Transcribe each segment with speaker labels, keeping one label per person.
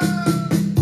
Speaker 1: Música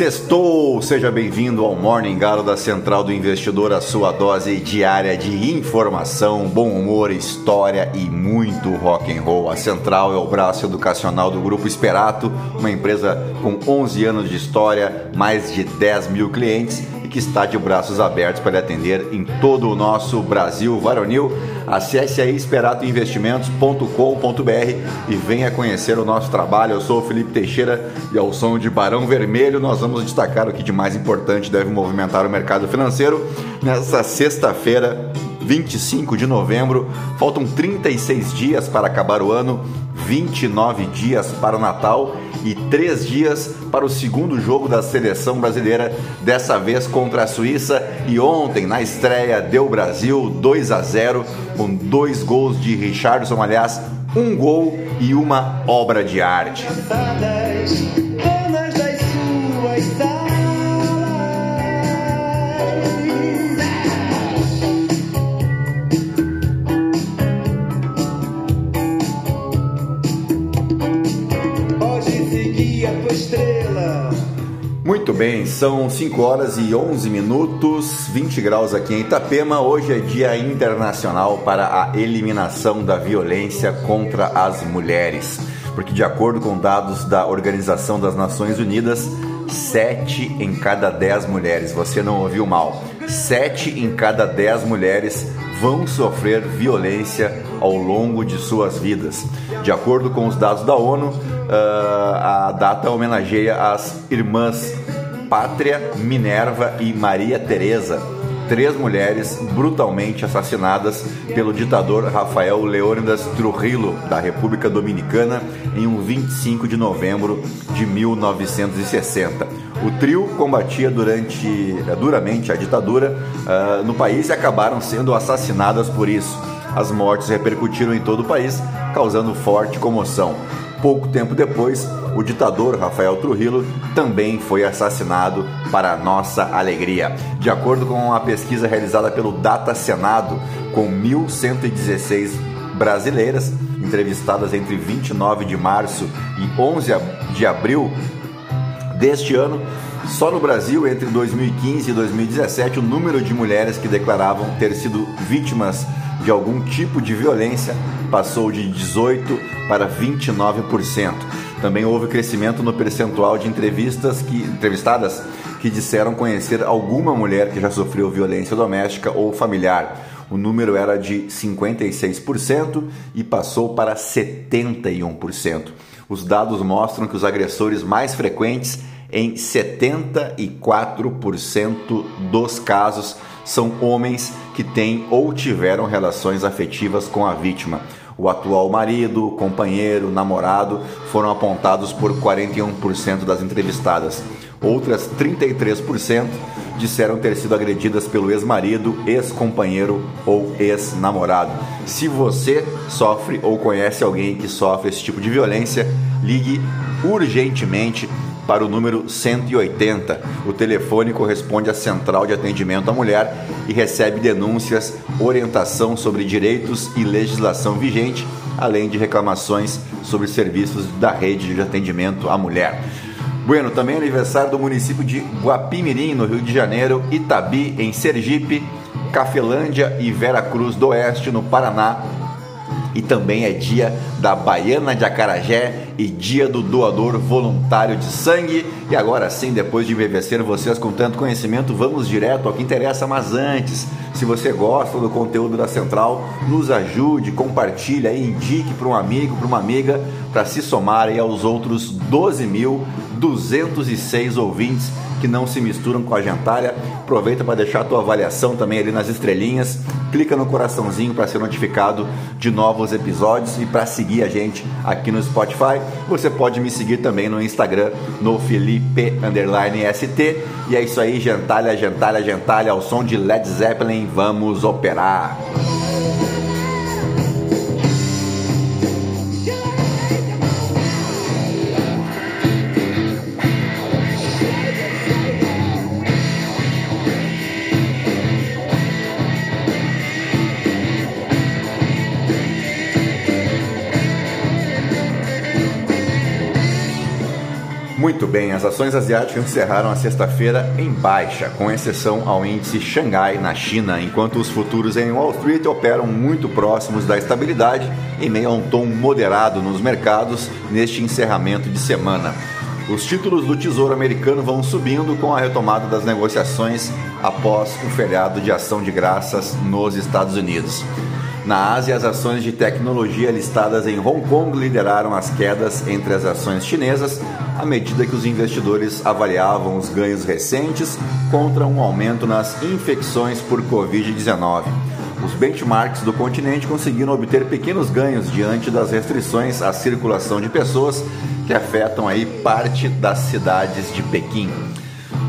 Speaker 1: Sextou! Seja bem-vindo ao Morning Galo da Central do Investidor, a sua dose diária de informação, bom humor, história e muito rock and roll. A Central é o braço educacional do Grupo Esperato, uma empresa com 11 anos de história, mais de 10 mil clientes e que está de braços abertos para lhe atender em todo o nosso Brasil varonil. Acesse aí esperatoinvestimentos.com.br e venha conhecer o nosso trabalho. Eu sou o Felipe Teixeira e ao som de Barão Vermelho nós vamos destacar o que de mais importante deve movimentar o mercado financeiro nesta sexta-feira, 25 de novembro. Faltam 36 dias para acabar o ano, 29 dias para o Natal e 3 dias para o segundo jogo da seleção brasileira, dessa vez contra a Suíça. E ontem, na estreia, deu Brasil 2 a 0 com dois gols de Richardson, aliás, um gol e uma obra de arte. Muito bem, são 5 horas e 11 minutos, 20 graus aqui em Itapema. Hoje é Dia Internacional para a Eliminação da Violência contra as Mulheres. Porque, de acordo com dados da Organização das Nações Unidas, 7 em cada 10 mulheres, você não ouviu mal, 7 em cada 10 mulheres vão sofrer violência ao longo de suas vidas. De acordo com os dados da ONU, ah, a data homenageia as irmãs Pátria, Minerva e Maria Teresa, três mulheres brutalmente assassinadas pelo ditador Rafael Leônidas Trujillo da República Dominicana em um 25 de novembro de 1960. O trio combatia durante, eh, duramente a ditadura uh, no país e acabaram sendo assassinadas por isso. As mortes repercutiram em todo o país, causando forte comoção. Pouco tempo depois, o ditador Rafael Trujillo também foi assassinado para nossa alegria. De acordo com a pesquisa realizada pelo Data Senado, com 1.116 brasileiras entrevistadas entre 29 de março e 11 de abril deste ano, só no Brasil, entre 2015 e 2017, o número de mulheres que declaravam ter sido vítimas de algum tipo de violência passou de 18 para 29%. Também houve crescimento no percentual de entrevistas que, entrevistadas que disseram conhecer alguma mulher que já sofreu violência doméstica ou familiar. O número era de 56% e passou para 71%. Os dados mostram que os agressores mais frequentes em 74% dos casos são homens que têm ou tiveram relações afetivas com a vítima. O atual marido, companheiro, namorado foram apontados por 41% das entrevistadas. Outras 33% disseram ter sido agredidas pelo ex-marido, ex-companheiro ou ex-namorado. Se você sofre ou conhece alguém que sofre esse tipo de violência, ligue urgentemente para o número 180. O telefone corresponde à Central de Atendimento à Mulher e recebe denúncias, orientação sobre direitos e legislação vigente, além de reclamações sobre serviços da rede de atendimento à mulher. Bueno, também é aniversário do município de Guapimirim, no Rio de Janeiro, Itabi, em Sergipe, Cafelândia e Vera Cruz do Oeste, no Paraná, e também é dia da Baiana de Acarajé e dia do doador voluntário de sangue. E agora sim, depois de embevecer vocês com tanto conhecimento, vamos direto ao que interessa, mas antes, se você gosta do conteúdo da Central, nos ajude, compartilhe indique para um amigo, para uma amiga, para se somar aos outros 12 mil 206 ouvintes que não se misturam com a gentalha. Aproveita para deixar a tua avaliação também ali nas estrelinhas. Clica no coraçãozinho para ser notificado de novos episódios e para seguir a gente aqui no Spotify. Você pode me seguir também no Instagram, no Felipe ST. E é isso aí, gentalha, gentalha, gentalha, ao som de Led Zeppelin, vamos operar. Muito bem, as ações asiáticas encerraram a sexta-feira em baixa, com exceção ao índice Xangai na China, enquanto os futuros em Wall Street operam muito próximos da estabilidade em meio a um tom moderado nos mercados neste encerramento de semana. Os títulos do Tesouro Americano vão subindo com a retomada das negociações após o feriado de ação de graças nos Estados Unidos. Na Ásia, as ações de tecnologia listadas em Hong Kong lideraram as quedas entre as ações chinesas, à medida que os investidores avaliavam os ganhos recentes contra um aumento nas infecções por Covid-19. Os benchmarks do continente conseguiram obter pequenos ganhos diante das restrições à circulação de pessoas que afetam aí parte das cidades de Pequim.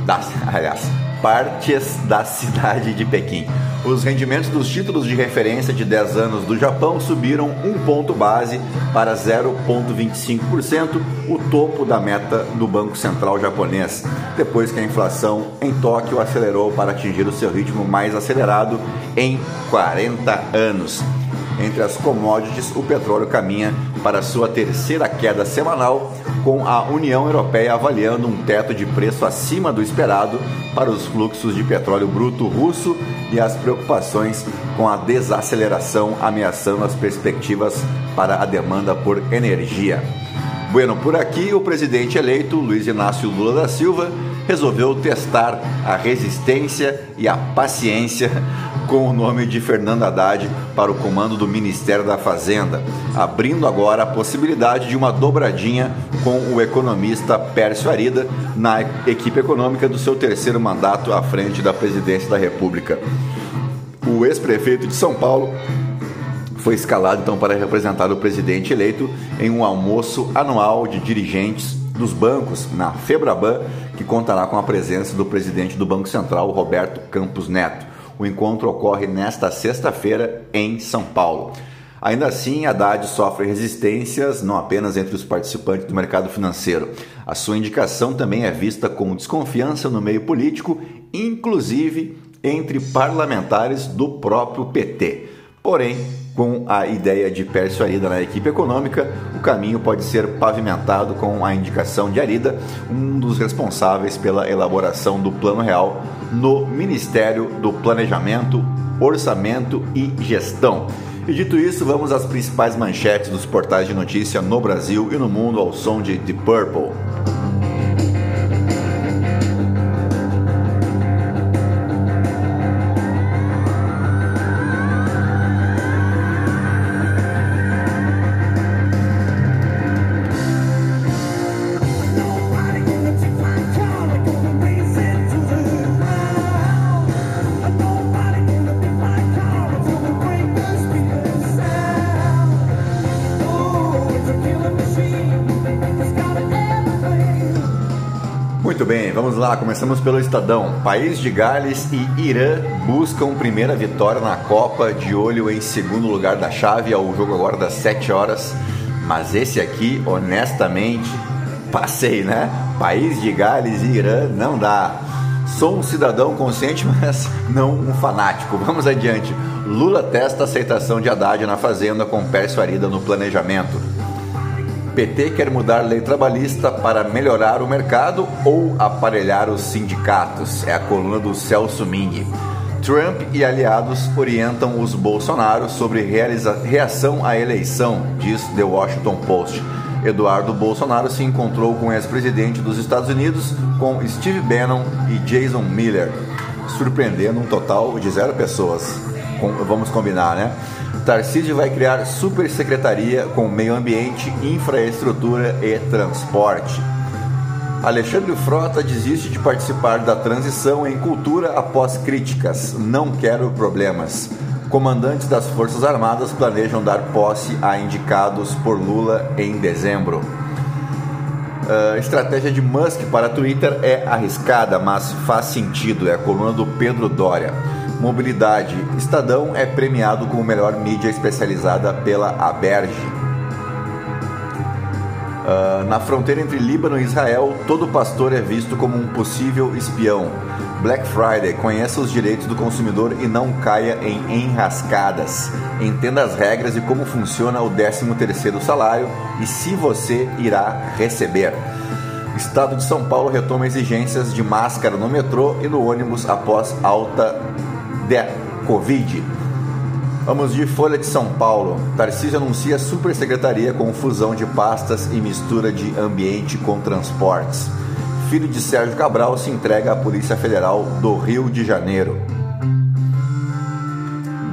Speaker 1: Das, aliás, partes da cidade de Pequim. Os rendimentos dos títulos de referência de 10 anos do Japão subiram um ponto base para 0,25%, o topo da meta do Banco Central japonês, depois que a inflação em Tóquio acelerou para atingir o seu ritmo mais acelerado em 40 anos. Entre as commodities, o petróleo caminha para sua terceira queda semanal, com a União Europeia avaliando um teto de preço acima do esperado para os fluxos de petróleo bruto russo e as preocupações com a desaceleração ameaçando as perspectivas para a demanda por energia. Bueno, por aqui o presidente eleito Luiz Inácio Lula da Silva resolveu testar a resistência e a paciência com o nome de Fernando Haddad para o comando do Ministério da Fazenda, abrindo agora a possibilidade de uma dobradinha com o economista Pércio Arida na equipe econômica do seu terceiro mandato à frente da presidência da República. O ex-prefeito de São Paulo foi escalado então para representar o presidente eleito em um almoço anual de dirigentes dos bancos na Febraban, que contará com a presença do presidente do Banco Central, Roberto Campos Neto. O encontro ocorre nesta sexta-feira em São Paulo. Ainda assim, Haddad sofre resistências não apenas entre os participantes do mercado financeiro. A sua indicação também é vista com desconfiança no meio político, inclusive entre parlamentares do próprio PT. Porém, com a ideia de Pércio Arida na equipe econômica, o caminho pode ser pavimentado com a indicação de Arida, um dos responsáveis pela elaboração do Plano Real no Ministério do Planejamento, Orçamento e Gestão. E dito isso, vamos às principais manchetes dos portais de notícia no Brasil e no mundo ao som de The Purple. Vamos lá. Começamos pelo Estadão. País de Gales e Irã buscam primeira vitória na Copa, de olho em segundo lugar da chave. ao jogo agora das 7 horas. Mas esse aqui, honestamente, passei, né? País de Gales e Irã não dá. Sou um cidadão consciente, mas não um fanático. Vamos adiante. Lula testa aceitação de Haddad na Fazenda com Pércio Arida no planejamento. PT quer mudar lei trabalhista para melhorar o mercado ou aparelhar os sindicatos. É a coluna do Celso Ming. Trump e aliados orientam os Bolsonaro sobre reação à eleição, diz The Washington Post. Eduardo Bolsonaro se encontrou com o ex-presidente dos Estados Unidos, com Steve Bannon e Jason Miller, surpreendendo um total de zero pessoas. Vamos combinar, né? Tarcísio vai criar supersecretaria com meio ambiente, infraestrutura e transporte. Alexandre Frota desiste de participar da transição em cultura após críticas. Não quero problemas. Comandantes das Forças Armadas planejam dar posse a indicados por Lula em dezembro. Uh, estratégia de Musk para Twitter é arriscada, mas faz sentido. É a coluna do Pedro Dória. Mobilidade. Estadão é premiado como melhor mídia especializada pela Aberge. Uh, na fronteira entre Líbano e Israel, todo pastor é visto como um possível espião. Black Friday, conheça os direitos do consumidor e não caia em enrascadas. Entenda as regras e como funciona o 13º salário e se você irá receber. Estado de São Paulo retoma exigências de máscara no metrô e no ônibus após alta de Covid. Vamos de Folha de São Paulo. Tarcísio anuncia supersecretaria com fusão de pastas e mistura de ambiente com transportes. Filho de Sérgio Cabral se entrega à Polícia Federal do Rio de Janeiro.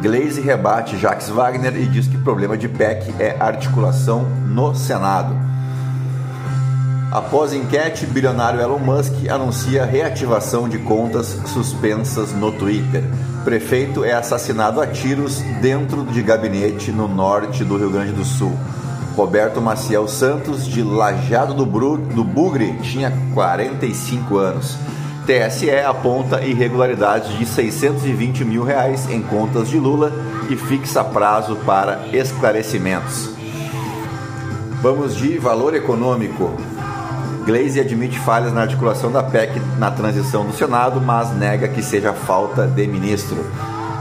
Speaker 1: Glaze rebate Jacques Wagner e diz que problema de PEC é articulação no Senado. Após enquete, bilionário Elon Musk anuncia reativação de contas suspensas no Twitter. Prefeito é assassinado a tiros dentro de gabinete no norte do Rio Grande do Sul. Roberto Maciel Santos, de Lajado do, Bru, do Bugre, tinha 45 anos. TSE aponta irregularidades de 620 mil reais em contas de Lula e fixa prazo para esclarecimentos. Vamos de valor econômico. Glaze admite falhas na articulação da PEC na transição do Senado, mas nega que seja falta de ministro.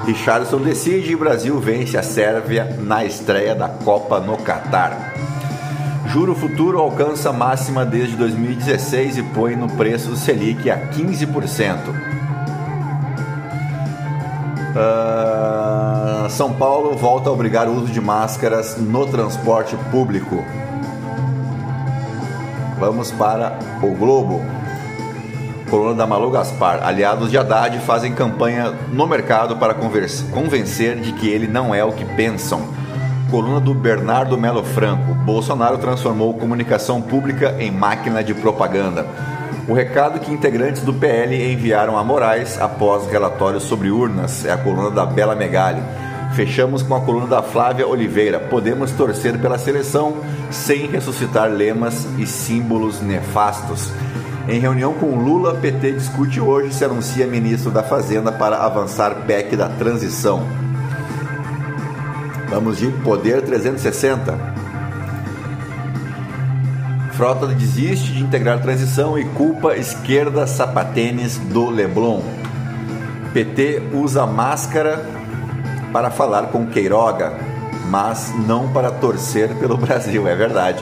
Speaker 1: Richardson decide e Brasil vence a Sérvia na estreia da Copa no Catar. Juro futuro alcança máxima desde 2016 e põe no preço do Selic a 15%. Uh, ah, São Paulo volta a obrigar o uso de máscaras no transporte público. Vamos para o Globo. Coluna da Malu Gaspar. Aliados de Haddad fazem campanha no mercado para convencer de que ele não é o que pensam. Coluna do Bernardo Melo Franco. Bolsonaro transformou comunicação pública em máquina de propaganda. O recado que integrantes do PL enviaram a Moraes após relatório sobre urnas é a coluna da Bela Megali. Fechamos com a coluna da Flávia Oliveira. Podemos torcer pela seleção sem ressuscitar lemas e símbolos nefastos. Em reunião com Lula, PT discute hoje se anuncia ministro da Fazenda para avançar PEC da transição. Vamos de Poder 360. Frota desiste de integrar transição e culpa esquerda sapatênis do Leblon. PT usa máscara para falar com Queiroga, mas não para torcer pelo Brasil, é verdade.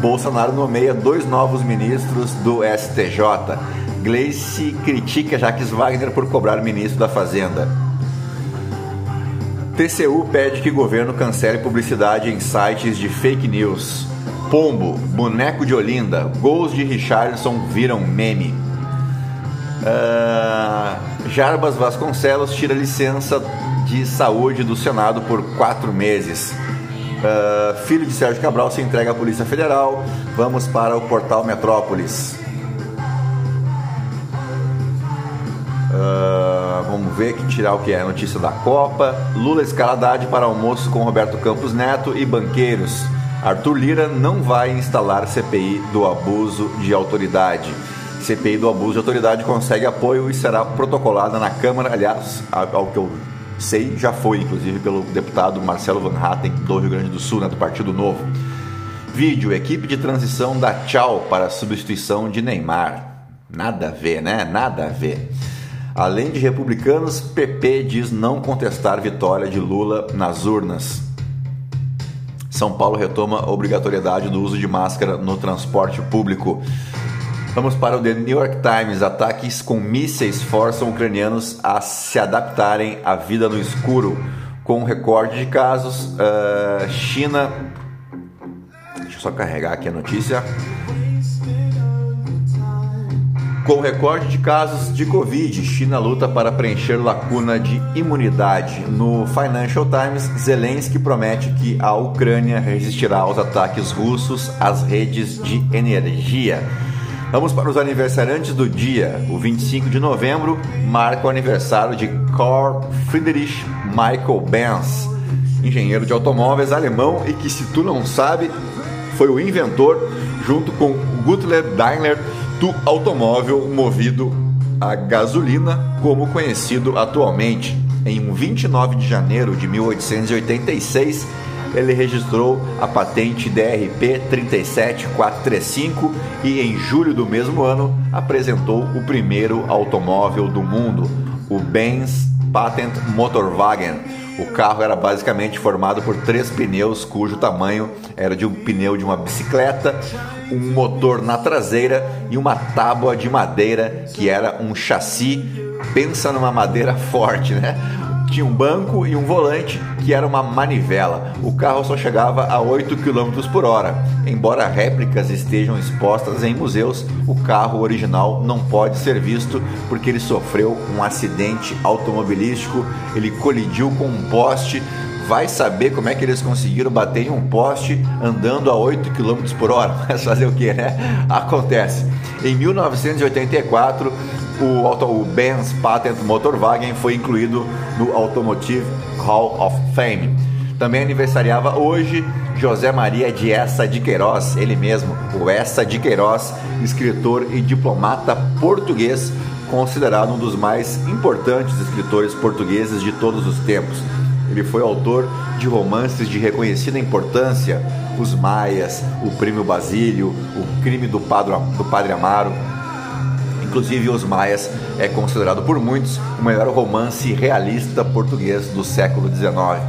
Speaker 1: Bolsonaro nomeia dois novos ministros do STJ. Gleice critica Jacques Wagner por cobrar ministro da Fazenda. TCU pede que governo cancele publicidade em sites de fake news. Pombo, boneco de Olinda, gols de Richardson viram meme. Uh, Jarbas Vasconcelos tira licença de Saúde do Senado por quatro meses. Uh, filho de Sérgio Cabral se entrega à Polícia Federal. Vamos para o portal Metrópolis. Uh, vamos ver que tirar o que é a notícia da Copa. Lula escaladade para almoço com Roberto Campos Neto e banqueiros. Arthur Lira não vai instalar CPI do abuso de autoridade. CPI do abuso de autoridade consegue apoio e será protocolada na Câmara. Aliás, ao que eu sei, já foi inclusive pelo deputado Marcelo Van Hatten do Rio Grande do Sul, né, do Partido Novo. Vídeo: equipe de transição dá tchau para a substituição de Neymar. Nada a ver, né? Nada a ver. Além de republicanos, PP diz não contestar vitória de Lula nas urnas. São Paulo retoma obrigatoriedade do uso de máscara no transporte público. Vamos para o The New York Times. Ataques com mísseis forçam ucranianos a se adaptarem à vida no escuro. Com um recorde de casos, uh, China. Deixa eu só carregar aqui a notícia. Com recorde de casos de Covid, China luta para preencher lacuna de imunidade. No Financial Times, Zelensky promete que a Ucrânia resistirá aos ataques russos às redes de energia. Vamos para os aniversariantes do dia. O 25 de novembro marca o aniversário de Carl Friedrich Michael Benz, engenheiro de automóveis alemão e que, se tu não sabe, foi o inventor, junto com Gunther Daimler, do automóvel movido a gasolina, como conhecido atualmente. Em 29 de janeiro de 1886, ele registrou a patente DRP 37435 e em julho do mesmo ano apresentou o primeiro automóvel do mundo, o Benz Patent Motorwagen. O carro era basicamente formado por três pneus, cujo tamanho era de um pneu de uma bicicleta, um motor na traseira e uma tábua de madeira que era um chassi. Pensa numa madeira forte, né? Tinha um banco e um volante que era uma manivela. O carro só chegava a 8 km por hora. Embora réplicas estejam expostas em museus, o carro original não pode ser visto porque ele sofreu um acidente automobilístico, ele colidiu com um poste. Vai saber como é que eles conseguiram bater em um poste andando a 8 km por hora. Mas fazer o que, né? Acontece. Em 1984, o, auto, o Benz Patent Motorwagen foi incluído no Automotive Hall of Fame. Também aniversariava hoje José Maria de Essa de Queiroz, ele mesmo, o Essa de Queiroz, escritor e diplomata português, considerado um dos mais importantes escritores portugueses de todos os tempos. Ele foi autor de romances de reconhecida importância, Os Maias, O Prêmio Basílio, O Crime do Padre, do Padre Amaro, Inclusive, Os Maias é considerado por muitos o melhor romance realista português do século XIX.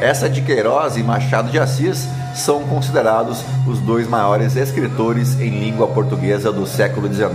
Speaker 1: Essa de Queiroz e Machado de Assis são considerados os dois maiores escritores em língua portuguesa do século XIX.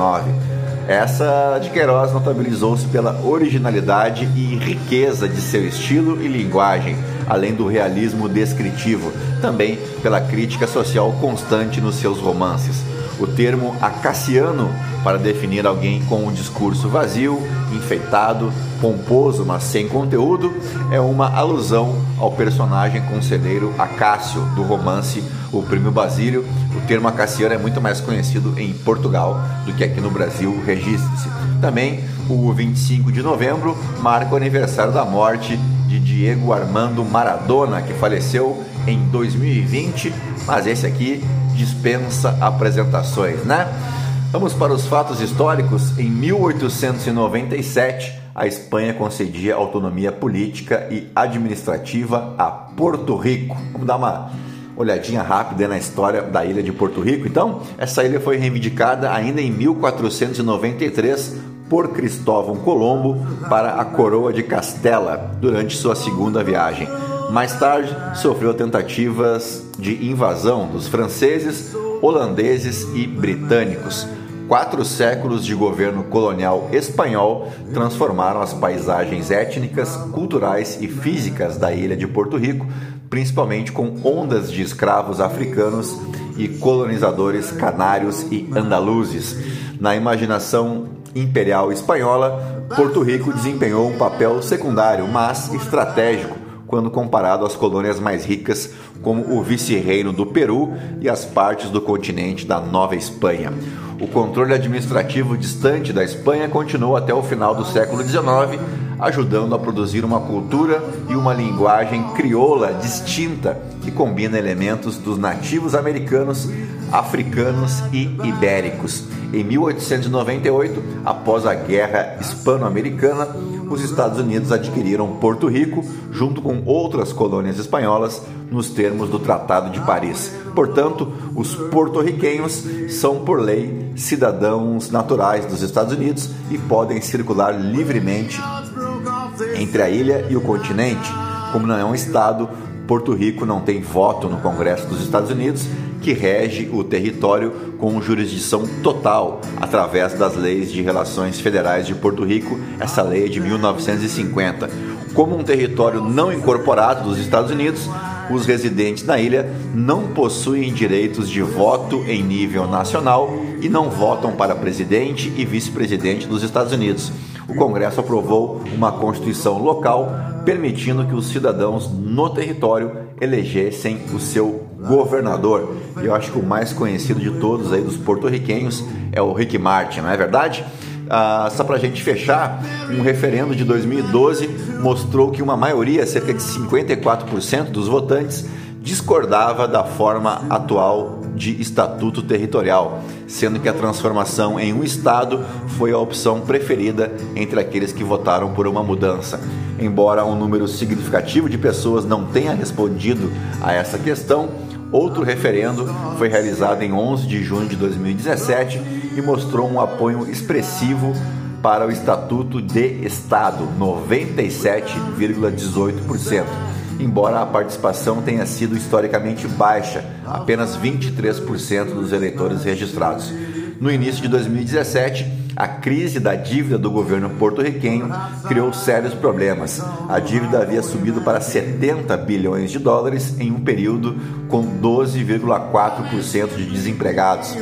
Speaker 1: Essa de Queiroz notabilizou-se pela originalidade e riqueza de seu estilo e linguagem, além do realismo descritivo, também pela crítica social constante nos seus romances. O termo acaciano para definir alguém com um discurso vazio, enfeitado, pomposo, mas sem conteúdo, é uma alusão ao personagem conselheiro Acácio do romance O Prêmio Basílio. O termo acaciano é muito mais conhecido em Portugal do que aqui no Brasil, registre-se. Também o 25 de novembro marca o aniversário da morte de Diego Armando Maradona, que faleceu em 2020, mas esse aqui dispensa apresentações, né? Vamos para os fatos históricos. Em 1897, a Espanha concedia autonomia política e administrativa a Porto Rico. Vamos dar uma olhadinha rápida na história da ilha de Porto Rico. Então, essa ilha foi reivindicada ainda em 1493 por Cristóvão Colombo para a coroa de Castela durante sua segunda viagem. Mais tarde, sofreu tentativas de invasão dos franceses, holandeses e britânicos. Quatro séculos de governo colonial espanhol transformaram as paisagens étnicas, culturais e físicas da ilha de Porto Rico, principalmente com ondas de escravos africanos e colonizadores canários e andaluzes. Na imaginação imperial espanhola, Porto Rico desempenhou um papel secundário, mas estratégico quando comparado às colônias mais ricas, como o vice-reino do Peru e as partes do continente da Nova Espanha. O controle administrativo distante da Espanha continuou até o final do século XIX, ajudando a produzir uma cultura e uma linguagem crioula distinta que combina elementos dos nativos americanos, africanos e ibéricos. Em 1898, após a Guerra Hispano-Americana, os Estados Unidos adquiriram Porto Rico, junto com outras colônias espanholas, nos termos do Tratado de Paris. Portanto, os porto-riquenhos são, por lei, cidadãos naturais dos Estados Unidos e podem circular livremente entre a ilha e o continente. Como não é um estado, Porto Rico não tem voto no Congresso dos Estados Unidos que rege o território com jurisdição total através das leis de relações federais de Porto Rico, essa lei é de 1950. Como um território não incorporado dos Estados Unidos, os residentes na ilha não possuem direitos de voto em nível nacional e não votam para presidente e vice-presidente dos Estados Unidos. O Congresso aprovou uma constituição local permitindo que os cidadãos no território elegessem o seu governador. Eu acho que o mais conhecido de todos aí dos porto-riquenhos é o Rick Martin, não é verdade? Ah, só para a gente fechar, um referendo de 2012 mostrou que uma maioria, cerca de 54% dos votantes, discordava da forma atual de estatuto territorial, sendo que a transformação em um estado foi a opção preferida entre aqueles que votaram por uma mudança. Embora um número significativo de pessoas não tenha respondido a essa questão, outro referendo foi realizado em 11 de junho de 2017 e mostrou um apoio expressivo para o Estatuto de Estado, 97,18% embora a participação tenha sido historicamente baixa, apenas 23% dos eleitores registrados. No início de 2017, a crise da dívida do governo porto-riquenho criou sérios problemas. A dívida havia subido para 70 bilhões de dólares em um período com 12,4% de desempregados.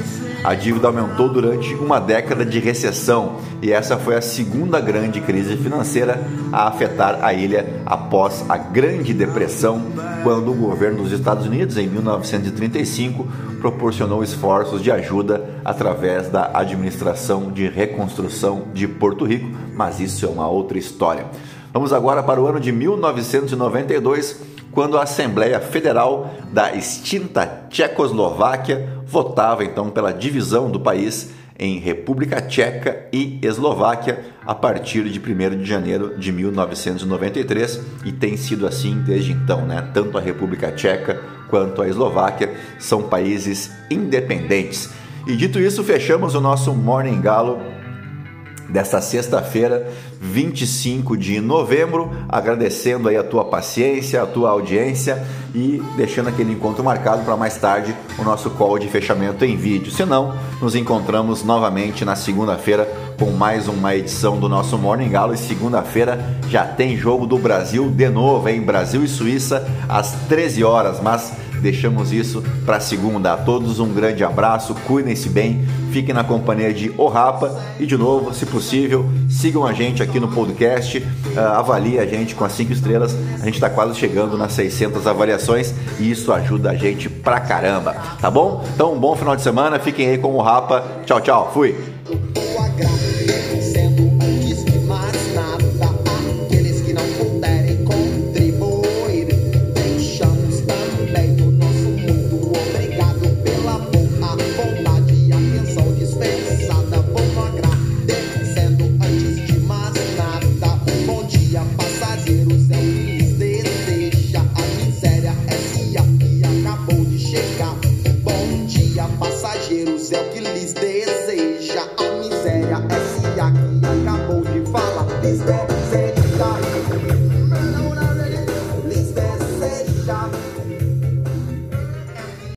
Speaker 1: A dívida aumentou durante uma década de recessão e essa foi a segunda grande crise financeira a afetar a ilha após a Grande Depressão, quando o governo dos Estados Unidos, em 1935, proporcionou esforços de ajuda através da Administração de Reconstrução de Porto Rico, mas isso é uma outra história. Vamos agora para o ano de 1992, quando a Assembleia Federal da extinta Tchecoslováquia votava então pela divisão do país em República Tcheca e Eslováquia a partir de 1 de janeiro de 1993 e tem sido assim desde então, né? Tanto a República Tcheca quanto a Eslováquia são países independentes. E dito isso, fechamos o nosso Morning Galo desta sexta-feira, 25 de novembro, agradecendo aí a tua paciência, a tua audiência e deixando aquele encontro marcado para mais tarde o nosso call de fechamento em vídeo. Se não, nos encontramos novamente na segunda-feira com mais uma edição do nosso Morning Galo e segunda-feira já tem jogo do Brasil de novo, em Brasil e Suíça às 13 horas, mas deixamos isso para segunda. A todos um grande abraço, cuidem-se bem, fiquem na companhia de O Rapa e de novo, se possível, sigam a gente aqui no podcast, uh, avalie a gente com as 5 estrelas. A gente está quase chegando nas 600 avaliações e isso ajuda a gente pra caramba, tá bom? Então, um bom final de semana, fiquem aí com o Rapa. Tchau, tchau, fui!